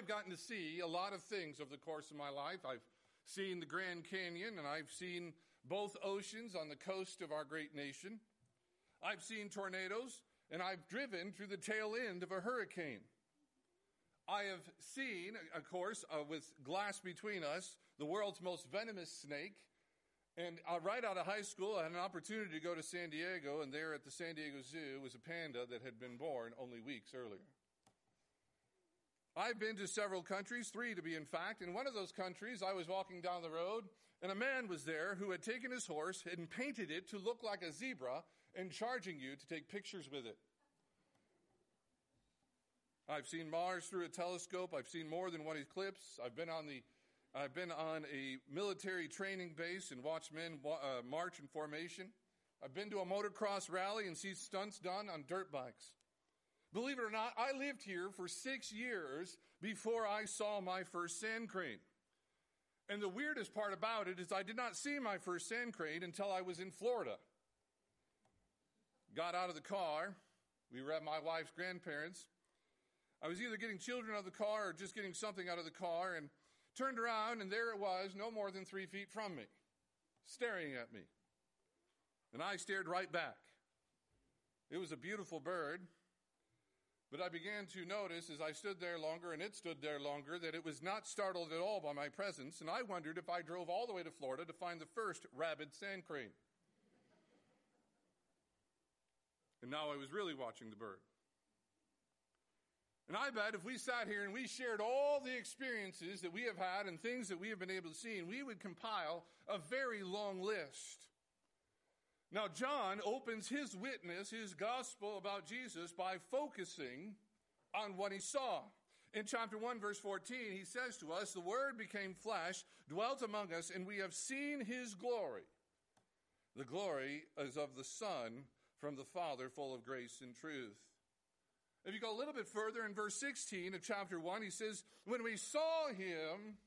I've gotten to see a lot of things over the course of my life. I've seen the Grand Canyon and I've seen both oceans on the coast of our great nation. I've seen tornadoes and I've driven through the tail end of a hurricane. I have seen, of course, uh, with glass between us, the world's most venomous snake. And uh, right out of high school, I had an opportunity to go to San Diego, and there at the San Diego Zoo was a panda that had been born only weeks earlier. I've been to several countries, three to be in fact. In one of those countries, I was walking down the road, and a man was there who had taken his horse and painted it to look like a zebra and charging you to take pictures with it. I've seen Mars through a telescope. I've seen more than one eclipse. I've been on the I've been on a military training base and watched men uh, march in formation. I've been to a motocross rally and seen stunts done on dirt bikes. Believe it or not, I lived here for six years before I saw my first sand crane. And the weirdest part about it is I did not see my first sand crane until I was in Florida. Got out of the car. We were at my wife's grandparents. I was either getting children out of the car or just getting something out of the car and turned around and there it was, no more than three feet from me, staring at me. And I stared right back. It was a beautiful bird, but I began to notice as I stood there longer and it stood there longer that it was not startled at all by my presence, and I wondered if I drove all the way to Florida to find the first rabid sand crane. And now I was really watching the bird. And I bet if we sat here and we shared all the experiences that we have had and things that we have been able to see, we would compile a very long list. Now, John opens his witness, his gospel about Jesus by focusing on what he saw. In chapter 1, verse 14, he says to us, The Word became flesh, dwelt among us, and we have seen his glory. The glory is of the Son from the Father, full of grace and truth. If you go a little bit further in verse 16 of chapter 1, he says, When we saw him,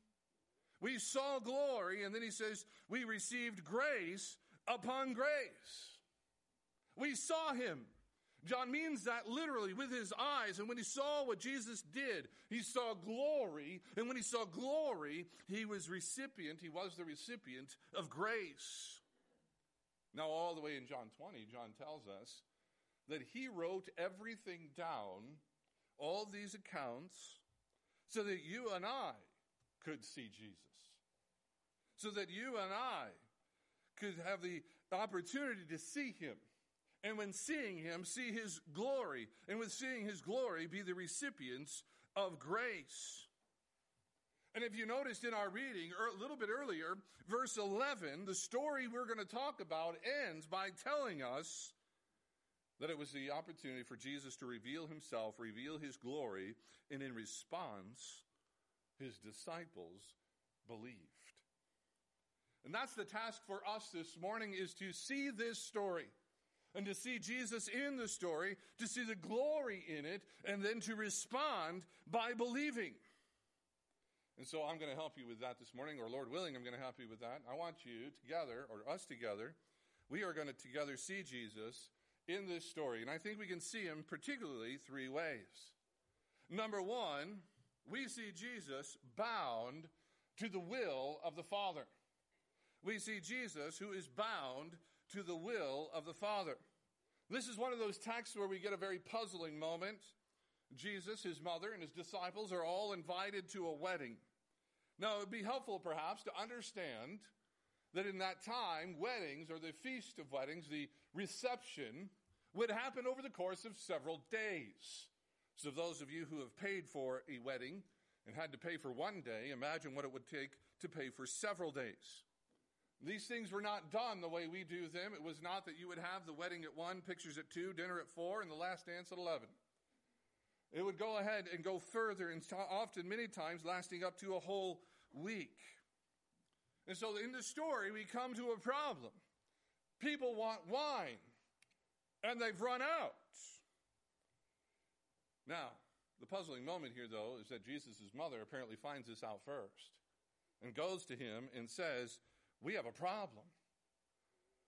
we saw glory. And then he says, We received grace upon grace. We saw him. John means that literally with his eyes. And when he saw what Jesus did, he saw glory. And when he saw glory, he was recipient, he was the recipient of grace. Now, all the way in John 20, John tells us that he wrote everything down, all these accounts, so that you and I could see Jesus. So that you and I could have the opportunity to see him. And when seeing him, see his glory. And with seeing his glory, be the recipients of grace. And if you noticed in our reading or a little bit earlier, verse 11, the story we're going to talk about ends by telling us that it was the opportunity for Jesus to reveal himself, reveal his glory, and in response, his disciples believed. And that's the task for us this morning is to see this story and to see Jesus in the story, to see the glory in it, and then to respond by believing. And so I'm going to help you with that this morning, or Lord willing, I'm going to help you with that. I want you together, or us together, we are going to together see Jesus in this story. And I think we can see him particularly three ways. Number one, we see Jesus bound to the will of the Father. We see Jesus who is bound to the will of the Father. This is one of those texts where we get a very puzzling moment. Jesus, his mother, and his disciples are all invited to a wedding. Now, it would be helpful perhaps to understand that in that time, weddings or the feast of weddings, the reception, would happen over the course of several days. So, those of you who have paid for a wedding and had to pay for one day, imagine what it would take to pay for several days. These things were not done the way we do them. It was not that you would have the wedding at one, pictures at two, dinner at four, and the last dance at 11. It would go ahead and go further, and often, many times, lasting up to a whole week. And so in the story, we come to a problem. People want wine, and they've run out. Now, the puzzling moment here, though, is that Jesus' mother apparently finds this out first and goes to him and says, We have a problem.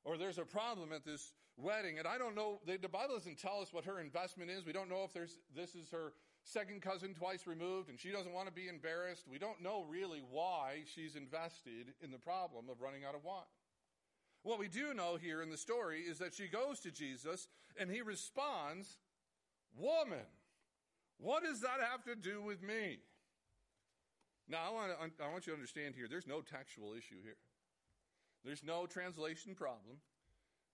Or there's a problem at this wedding, and I don't know, the, Bible doesn't tell us what her investment is. We don't know if there's, this is her second cousin twice removed and she doesn't want to be embarrassed. We don't know really why she's invested in the problem of running out of wine. What we do know here in the story is that she goes to Jesus and he responds, Woman, what does that have to do with me? Now, I want, to, I want you to understand here there's no textual issue here, there's no translation problem.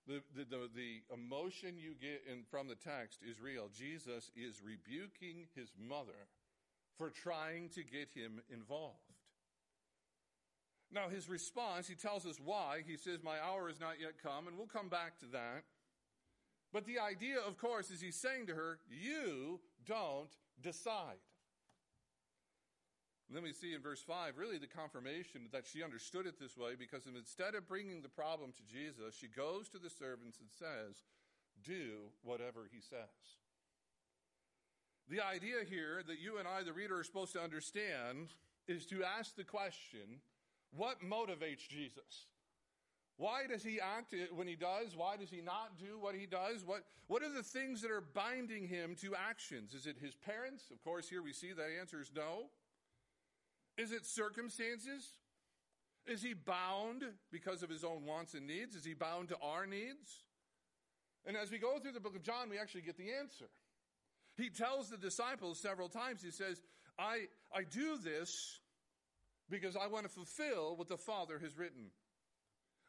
The, the, the, the, emotion you get in, from the text is real. Jesus is rebuking his mother for trying to get him involved. Now, his response, he tells us why. He says, My hour is not yet come, and we'll come back to that. But the idea, of course, is he's saying to her, You don't decide. And then we see in verse 5 really the confirmation that she understood it this way because instead of bringing the problem to Jesus, she goes to the servants and says, Do whatever he says. The idea here that you and I, the reader, are supposed to understand is to ask the question what motivates Jesus? Why does he act when he does? Why does he not do what he does? What, what are the things that are binding him to actions? Is it his parents? Of course, here we see the answer is no. Is it circumstances? Is he bound because of his own wants and needs? Is he bound to our needs? And as we go through the book of John, we actually get the answer. He tells the disciples several times, he says, I, I do this because I want to fulfill what the Father has written.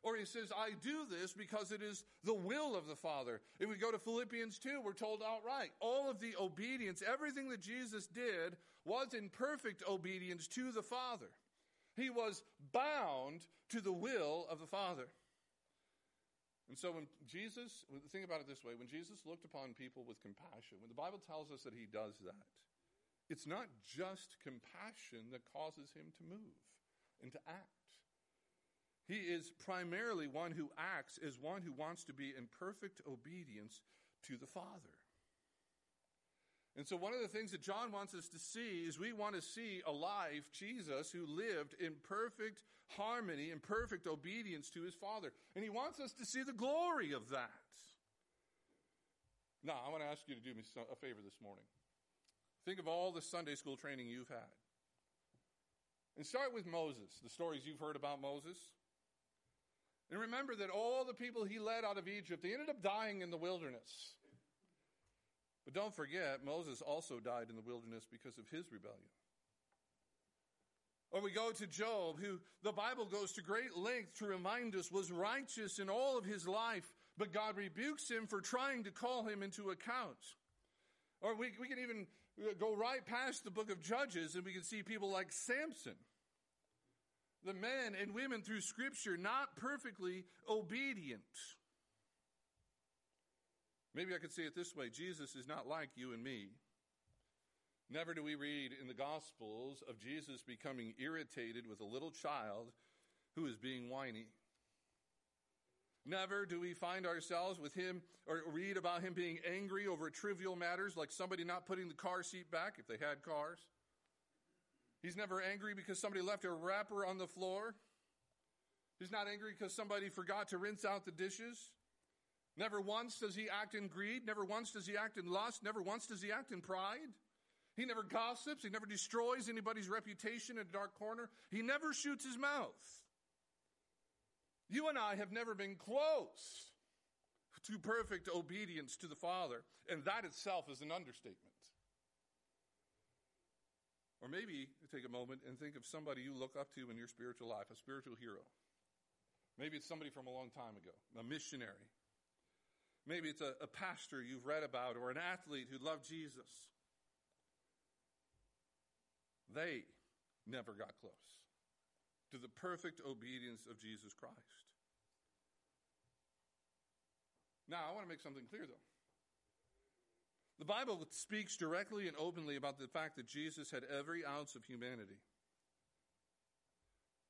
Or he says, I do this because it is the will of the Father. If we go to Philippians 2, we're told outright all of the obedience, everything that Jesus did was in perfect obedience to the Father. He was bound to the will of the Father. And so when Jesus, think about it this way when Jesus looked upon people with compassion, when the Bible tells us that he does that, it's not just compassion that causes him to move and to act. He is primarily one who acts as one who wants to be in perfect obedience to the Father. And so, one of the things that John wants us to see is we want to see alive Jesus who lived in perfect harmony and perfect obedience to his Father. And he wants us to see the glory of that. Now, I want to ask you to do me a favor this morning. Think of all the Sunday school training you've had. And start with Moses, the stories you've heard about Moses. And remember that all the people he led out of Egypt, they ended up dying in the wilderness. But don't forget, Moses also died in the wilderness because of his rebellion. Or we go to Job, who the Bible goes to great length to remind us was righteous in all of his life, but God rebukes him for trying to call him into account. Or we, we can even go right past the book of Judges and we can see people like Samson the men and women through Scripture not perfectly obedient. Maybe I could say it this way Jesus is not like you and me. Never do we read in the Gospels of Jesus becoming irritated with a little child who is being whiny. Never do we find ourselves with him or read about him being angry over trivial matters like somebody not putting the car seat back if they had cars. He's never angry because somebody left a wrapper on the floor. He's not angry because somebody forgot to rinse out the dishes. Never once does he act in greed. Never once does he act in lust. Never once does he act in pride. He never gossips. He never destroys anybody's reputation in a dark corner. He never shoots his mouth. You and I have never been close to perfect obedience to the Father, and that itself is an understatement. Or maybe take a moment and think of somebody you look up to in your spiritual life, a spiritual hero. Maybe it's somebody from a long time ago, a missionary. Maybe it's a, a pastor you've read about or an athlete who loved Jesus. They never got close to the perfect obedience of Jesus Christ. Now, I want to make something clear, though. The Bible speaks directly and openly about the fact that Jesus had every ounce of humanity.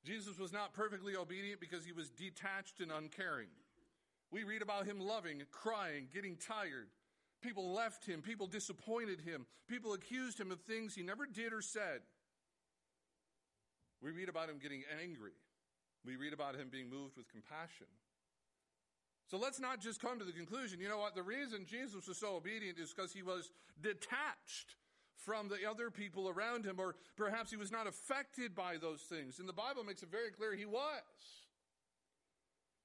Jesus was not perfectly obedient because he was detached and uncaring. We read about him loving, crying, getting tired. People left him, people disappointed him, people accused him of things he never did or said. We read about him getting angry. We read about him being moved with compassion. So let's not just come to the conclusion, you know what, the reason Jesus was so obedient is because he was detached from the other people around him, or perhaps he was not affected by those things. And the Bible makes it very clear he was.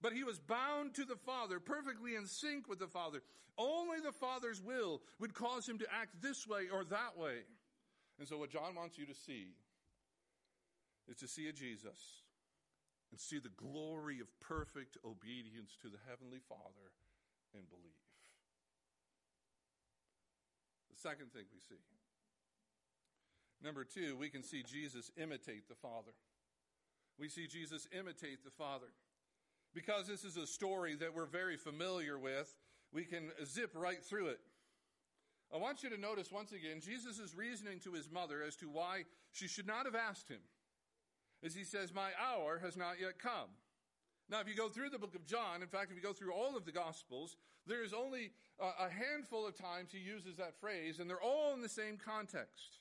But he was bound to the Father, perfectly in sync with the Father. Only the Father's will would cause him to act this way or that way. And so, what John wants you to see is to see a Jesus and see the glory of perfect obedience to the Heavenly Father and believe. The second thing we see. Number two, we can see Jesus imitate the Father. We see Jesus imitate the Father. Because this is a story that we're very familiar with, we can zip right through it. I want you to notice once again Jesus is reasoning to his mother as to why she should not have asked him. As he says, My hour has not yet come. Now, if you go through the book of John, in fact, if you go through all of the Gospels, there is only a handful of times he uses that phrase, and they're all in the same context.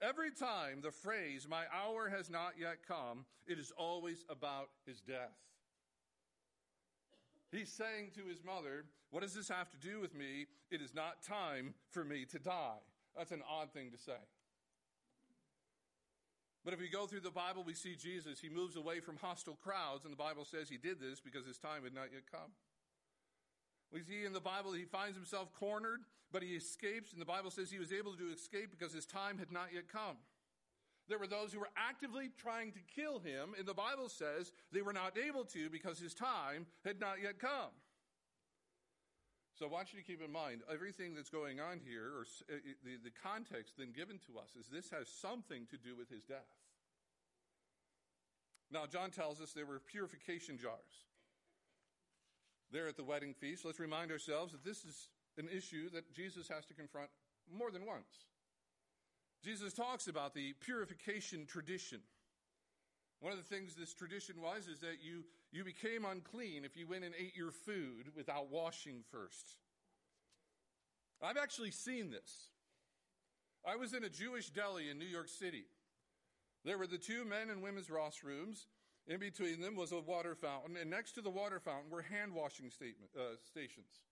Every time the phrase, My hour has not yet come, it is always about his death. He's saying to his mother, What does this have to do with me? It is not time for me to die. That's an odd thing to say. But if we go through the Bible, we see Jesus. He moves away from hostile crowds, and the Bible says he did this because his time had not yet come. We see in the Bible he finds himself cornered, but he escapes, and the Bible says he was able to escape because his time had not yet come. There were those who were actively trying to kill him, and the Bible says they were not able to because his time had not yet come. So I want you to keep in mind everything that's going on here, or uh, the, the context then given to us, is this has something to do with his death. Now, John tells us there were purification jars there at the wedding feast. Let's remind ourselves that this is an issue that Jesus has to confront more than once. Jesus talks about the purification tradition. One of the things this tradition was is that you, you became unclean if you went and ate your food without washing first. I've actually seen this. I was in a Jewish deli in New York City. There were the two men and women's rooms. In between them was a water fountain, and next to the water fountain were hand washing uh, stations.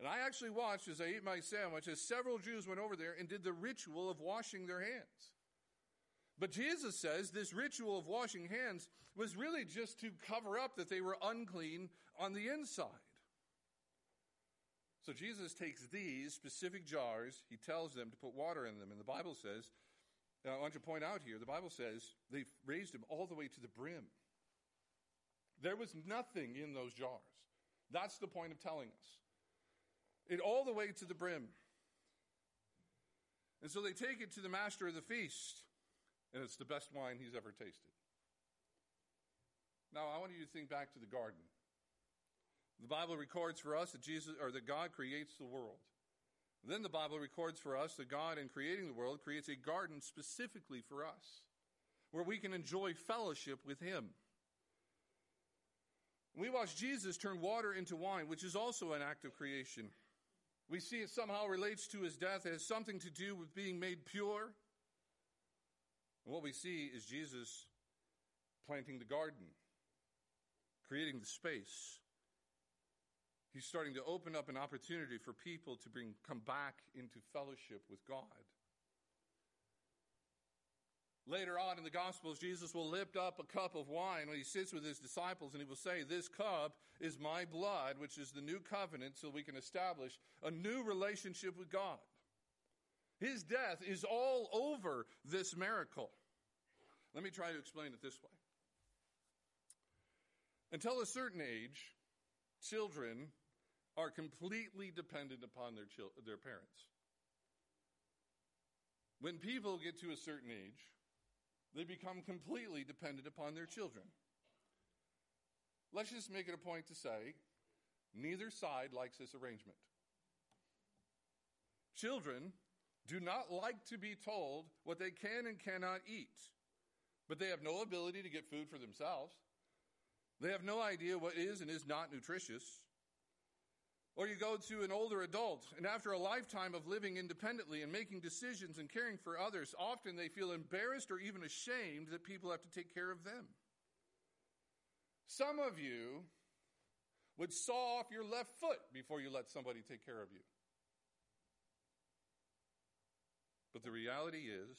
And I actually watched as I ate my sandwich as several Jews went over there and did the ritual of washing their hands. But Jesus says this ritual of washing hands was really just to cover up that they were unclean on the inside. So Jesus takes these specific jars, he tells them to put water in them. And the Bible says, I want to point out here, the Bible says they raised him all the way to the brim. There was nothing in those jars. That's the point of telling us. It all the way to the brim. And so they take it to the master of the feast, and it's the best wine he's ever tasted. Now, I want you to think back to the garden. The Bible records for us that Jesus or that God creates the world. Then the Bible records for us that God, in creating the world, creates a garden specifically for us, where we can enjoy fellowship with Him. We watch Jesus turn water into wine, which is also an act of creation. We see it somehow relates to his death. It has something to do with being made pure. And what we see is Jesus planting the garden, creating the space. He's starting to open up an opportunity for people to bring, come back into fellowship with God. Later on in the Gospels, Jesus will lift up a cup of wine when he sits with his disciples and he will say, This cup is my blood, which is the new covenant, so we can establish a new relationship with God. His death is all over this miracle. Let me try to explain it this way. Until a certain age, children are completely dependent upon their, chil- their parents. When people get to a certain age, they become completely dependent upon their children. Let's just make it a point to say neither side likes this arrangement. Children do not like to be told what they can and cannot eat, but they have no ability to get food for themselves. They have no idea what is and is not nutritious. Or you go to an older adult, and after a lifetime of living independently and making decisions and caring for others, often they feel embarrassed or even ashamed that people have to take care of them. Some of you would saw off your left foot before you let somebody take care of you. But the reality is,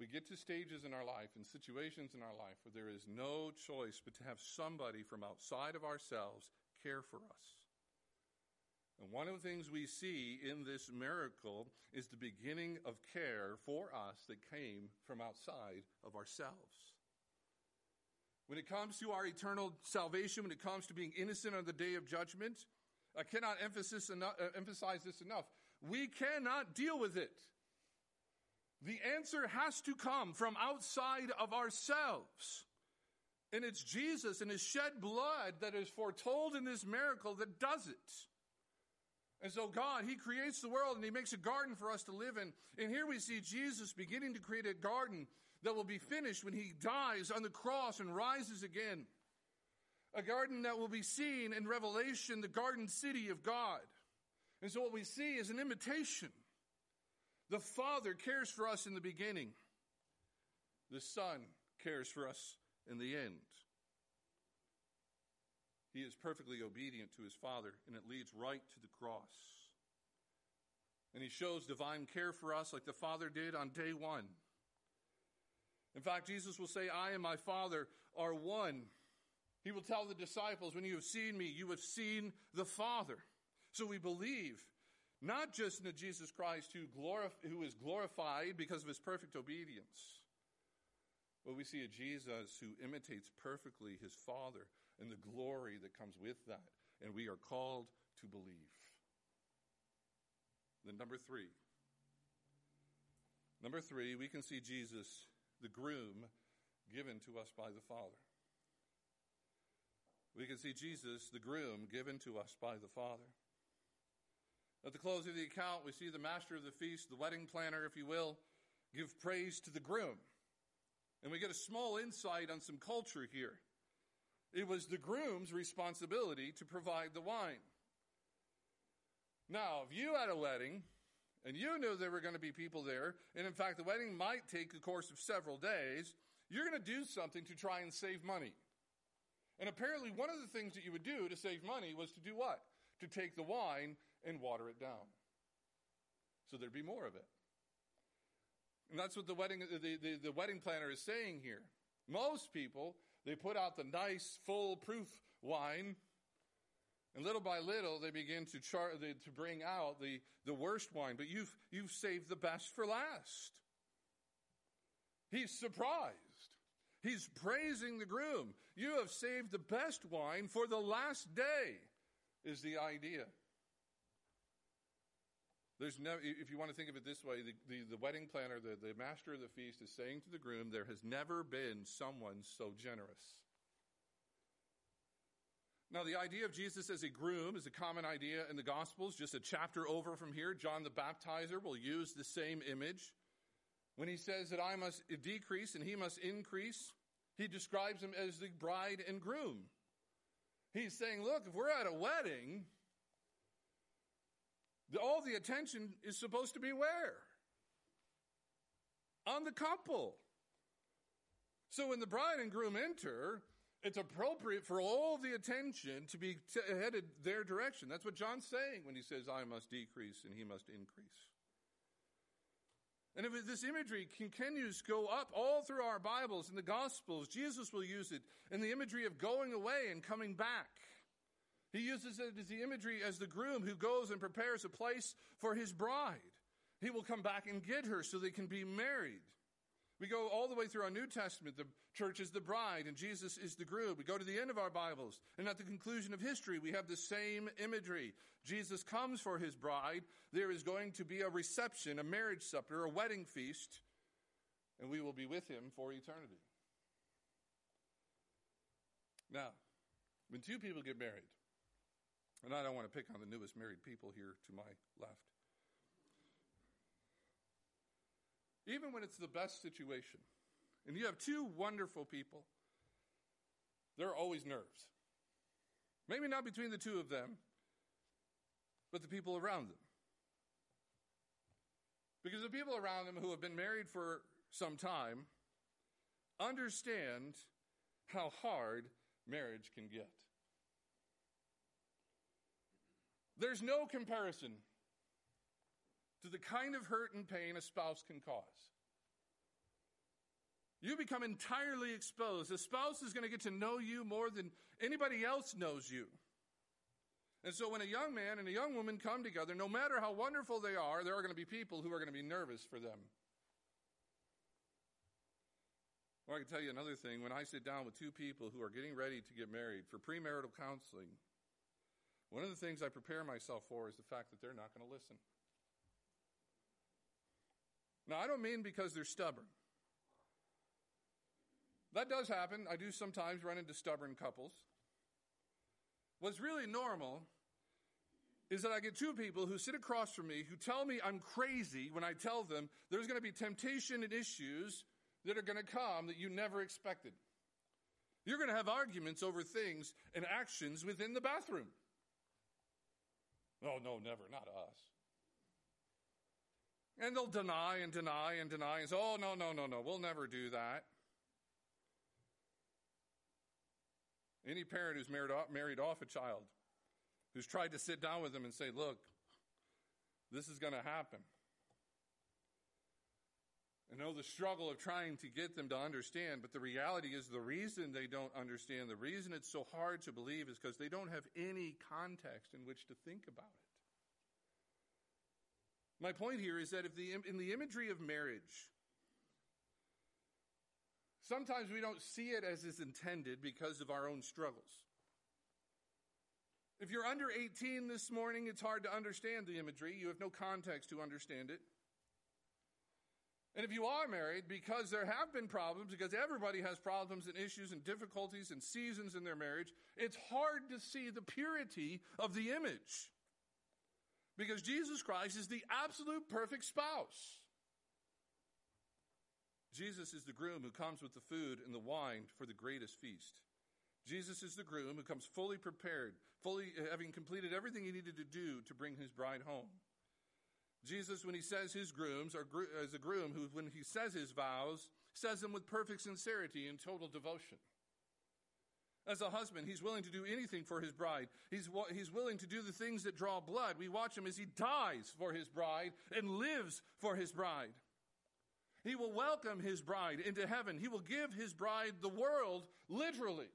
we get to stages in our life and situations in our life where there is no choice but to have somebody from outside of ourselves care for us. And one of the things we see in this miracle is the beginning of care for us that came from outside of ourselves. When it comes to our eternal salvation, when it comes to being innocent on the day of judgment, I cannot emphasize, uh, emphasize this enough. We cannot deal with it. The answer has to come from outside of ourselves. And it's Jesus and his shed blood that is foretold in this miracle that does it. And so God, He creates the world and He makes a garden for us to live in. And here we see Jesus beginning to create a garden that will be finished when He dies on the cross and rises again. A garden that will be seen in Revelation, the garden city of God. And so what we see is an imitation. The Father cares for us in the beginning. The Son cares for us in the end. He is perfectly obedient to his Father, and it leads right to the cross. And he shows divine care for us like the Father did on day one. In fact, Jesus will say, I and my Father are one. He will tell the disciples, When you have seen me, you have seen the Father. So we believe not just in a Jesus Christ who, glorif- who is glorified because of his perfect obedience, but we see a Jesus who imitates perfectly his Father and the glory that comes with that. And we are called to believe. Then, number three. Number three, we can see Jesus, the groom, given to us by the Father. We can see Jesus, the groom, given to us by the Father. At the close of the account, we see the master of the feast, the wedding planner, if you will, give praise to the groom. And we get a small insight on some culture here. It was the groom's responsibility to provide the wine. Now, if you had a wedding and you knew there were going to be people there, and in fact, the wedding might take a course of several days, you're going to do something to try and save money. And apparently, one of the things that you would do to save money was to do what? To take the wine and water it down. So there'd be more of it. And that's what the wedding, the, the, the wedding planner is saying here. Most people they put out the nice, full proof wine, and little by little they begin to, char- to bring out the, the worst wine. But you've, you've saved the best for last. He's surprised. He's praising the groom. You have saved the best wine for the last day, is the idea. There's no, if you want to think of it this way, the, the, the, wedding planner, the, the master of the feast is saying to the groom, there has never been someone so generous. Now, the idea of Jesus as a groom is a common idea in the Gospels. Just a chapter over from here, John the Baptizer will use the same image. When he says that I must decrease and he must increase, he describes him as the bride and groom. He's saying, look, if we're at a wedding, all the attention is supposed to be where? On the couple. So when the bride and groom enter, it's appropriate for all the attention to be t- headed their direction. That's what John's saying when he says, I must decrease and he must increase. And if this imagery continues go up all through our Bibles and the Gospels, Jesus will use it in the imagery of going away and coming back. He uses it as the imagery as the groom who goes and prepares a place for his bride. He will come back and get her so they can be married. We go all the way through our New Testament. The church is the bride and Jesus is the groom. We go to the end of our Bibles, and at the conclusion of history, we have the same imagery. Jesus comes for his bride. There is going to be a reception, a marriage supper, a wedding feast, and we will be with him for eternity. Now, when two people get married, and I don't want to pick on the newest married people here to my left. Even when it's the best situation, and you have two wonderful people, there are always nerves. Maybe not between the two of them, but the people around them. Because the people around them who have been married for some time understand how hard marriage can get. There's no comparison to the kind of hurt and pain a spouse can cause. You become entirely exposed. A spouse is going to get to know you more than anybody else knows you. And so when a young man and a young woman come together, no matter how wonderful they are, there are going to be people who are going to be nervous for them. Or I can tell you another thing. When I sit down with two people who are getting ready to get married for premarital counseling, one of the things I prepare myself for is the fact that they're not going to listen. Now, I don't mean because they're stubborn. That does happen. I do sometimes run into stubborn couples. What's really normal is that I get two people who sit across from me who tell me I'm crazy when I tell them there's going to be temptation and issues that are going to come that you never expected. You're going to have arguments over things and actions within the bathroom. Oh, no, never, not us. And they'll deny and deny and deny and say, oh, no, no, no, no, we'll never do that. Any parent who's married off, married off a child, who's tried to sit down with them and say, look, this is going to happen. I know the struggle of trying to get them to understand, but the reality is the reason they don't understand, the reason it's so hard to believe is because they don't have any context in which to think about it. My point here is that if the, in the imagery of marriage, sometimes we don't see it as is intended because of our own struggles. If you're under 18 this morning, it's hard to understand the imagery. You have no context to understand it. And if you are married, because there have been problems, because everybody has problems and issues and difficulties and seasons in their marriage, it's hard to see the purity of the image. Because Jesus Christ is the absolute perfect spouse. Jesus is the groom who comes with the food and the wine for the greatest feast. Jesus is the groom who comes fully prepared, fully having completed everything he needed to do to bring his bride home. Jesus, when he says his grooms, are as a groom who, when he says his vows, says them with perfect sincerity and total devotion. As a husband, he's willing to do anything for his bride. He's, he's willing to do the things that draw blood. We watch him as he dies for his bride and lives for his bride. He will welcome his bride into heaven. He will give his bride the world, literally.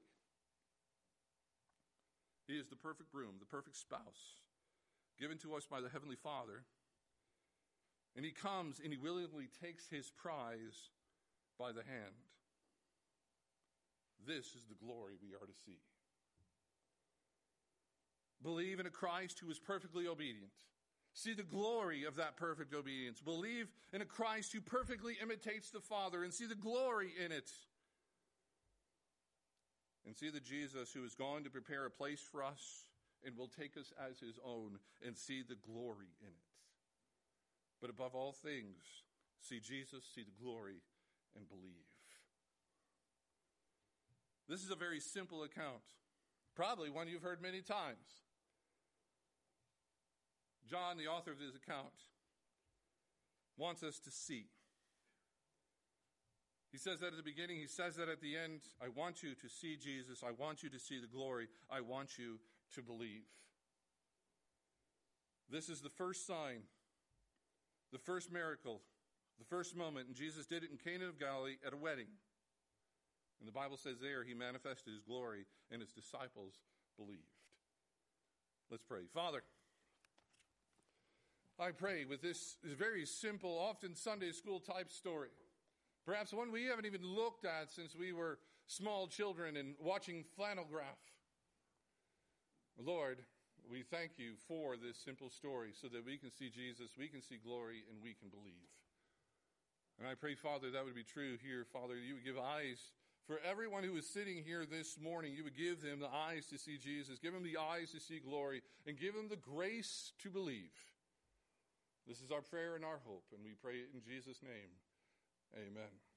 He is the perfect groom, the perfect spouse, given to us by the Heavenly Father and he comes and he willingly takes his prize by the hand. This is the glory we are to see. Believe in a Christ who is perfectly obedient. See the glory of that perfect obedience. Believe in a Christ who perfectly imitates the Father and see the glory in it. And see the Jesus who is going to prepare a place for us and will take us as his own and see the glory in it. But above all things, see Jesus, see the glory, and believe. This is a very simple account, probably one you've heard many times. John, the author of this account, wants us to see. He says that at the beginning, he says that at the end. I want you to see Jesus. I want you to see the glory. I want you to believe. This is the first sign the first miracle, the first moment, and Jesus did it in Cana of Galilee at a wedding. And the Bible says there he manifested his glory, and his disciples believed. Let's pray. Father, I pray with this very simple, often Sunday school type story, perhaps one we haven't even looked at since we were small children and watching flannel graph. Lord, we thank you for this simple story so that we can see Jesus, we can see glory, and we can believe. And I pray, Father, that would be true here, Father. You would give eyes for everyone who is sitting here this morning. You would give them the eyes to see Jesus, give them the eyes to see glory, and give them the grace to believe. This is our prayer and our hope, and we pray it in Jesus' name. Amen.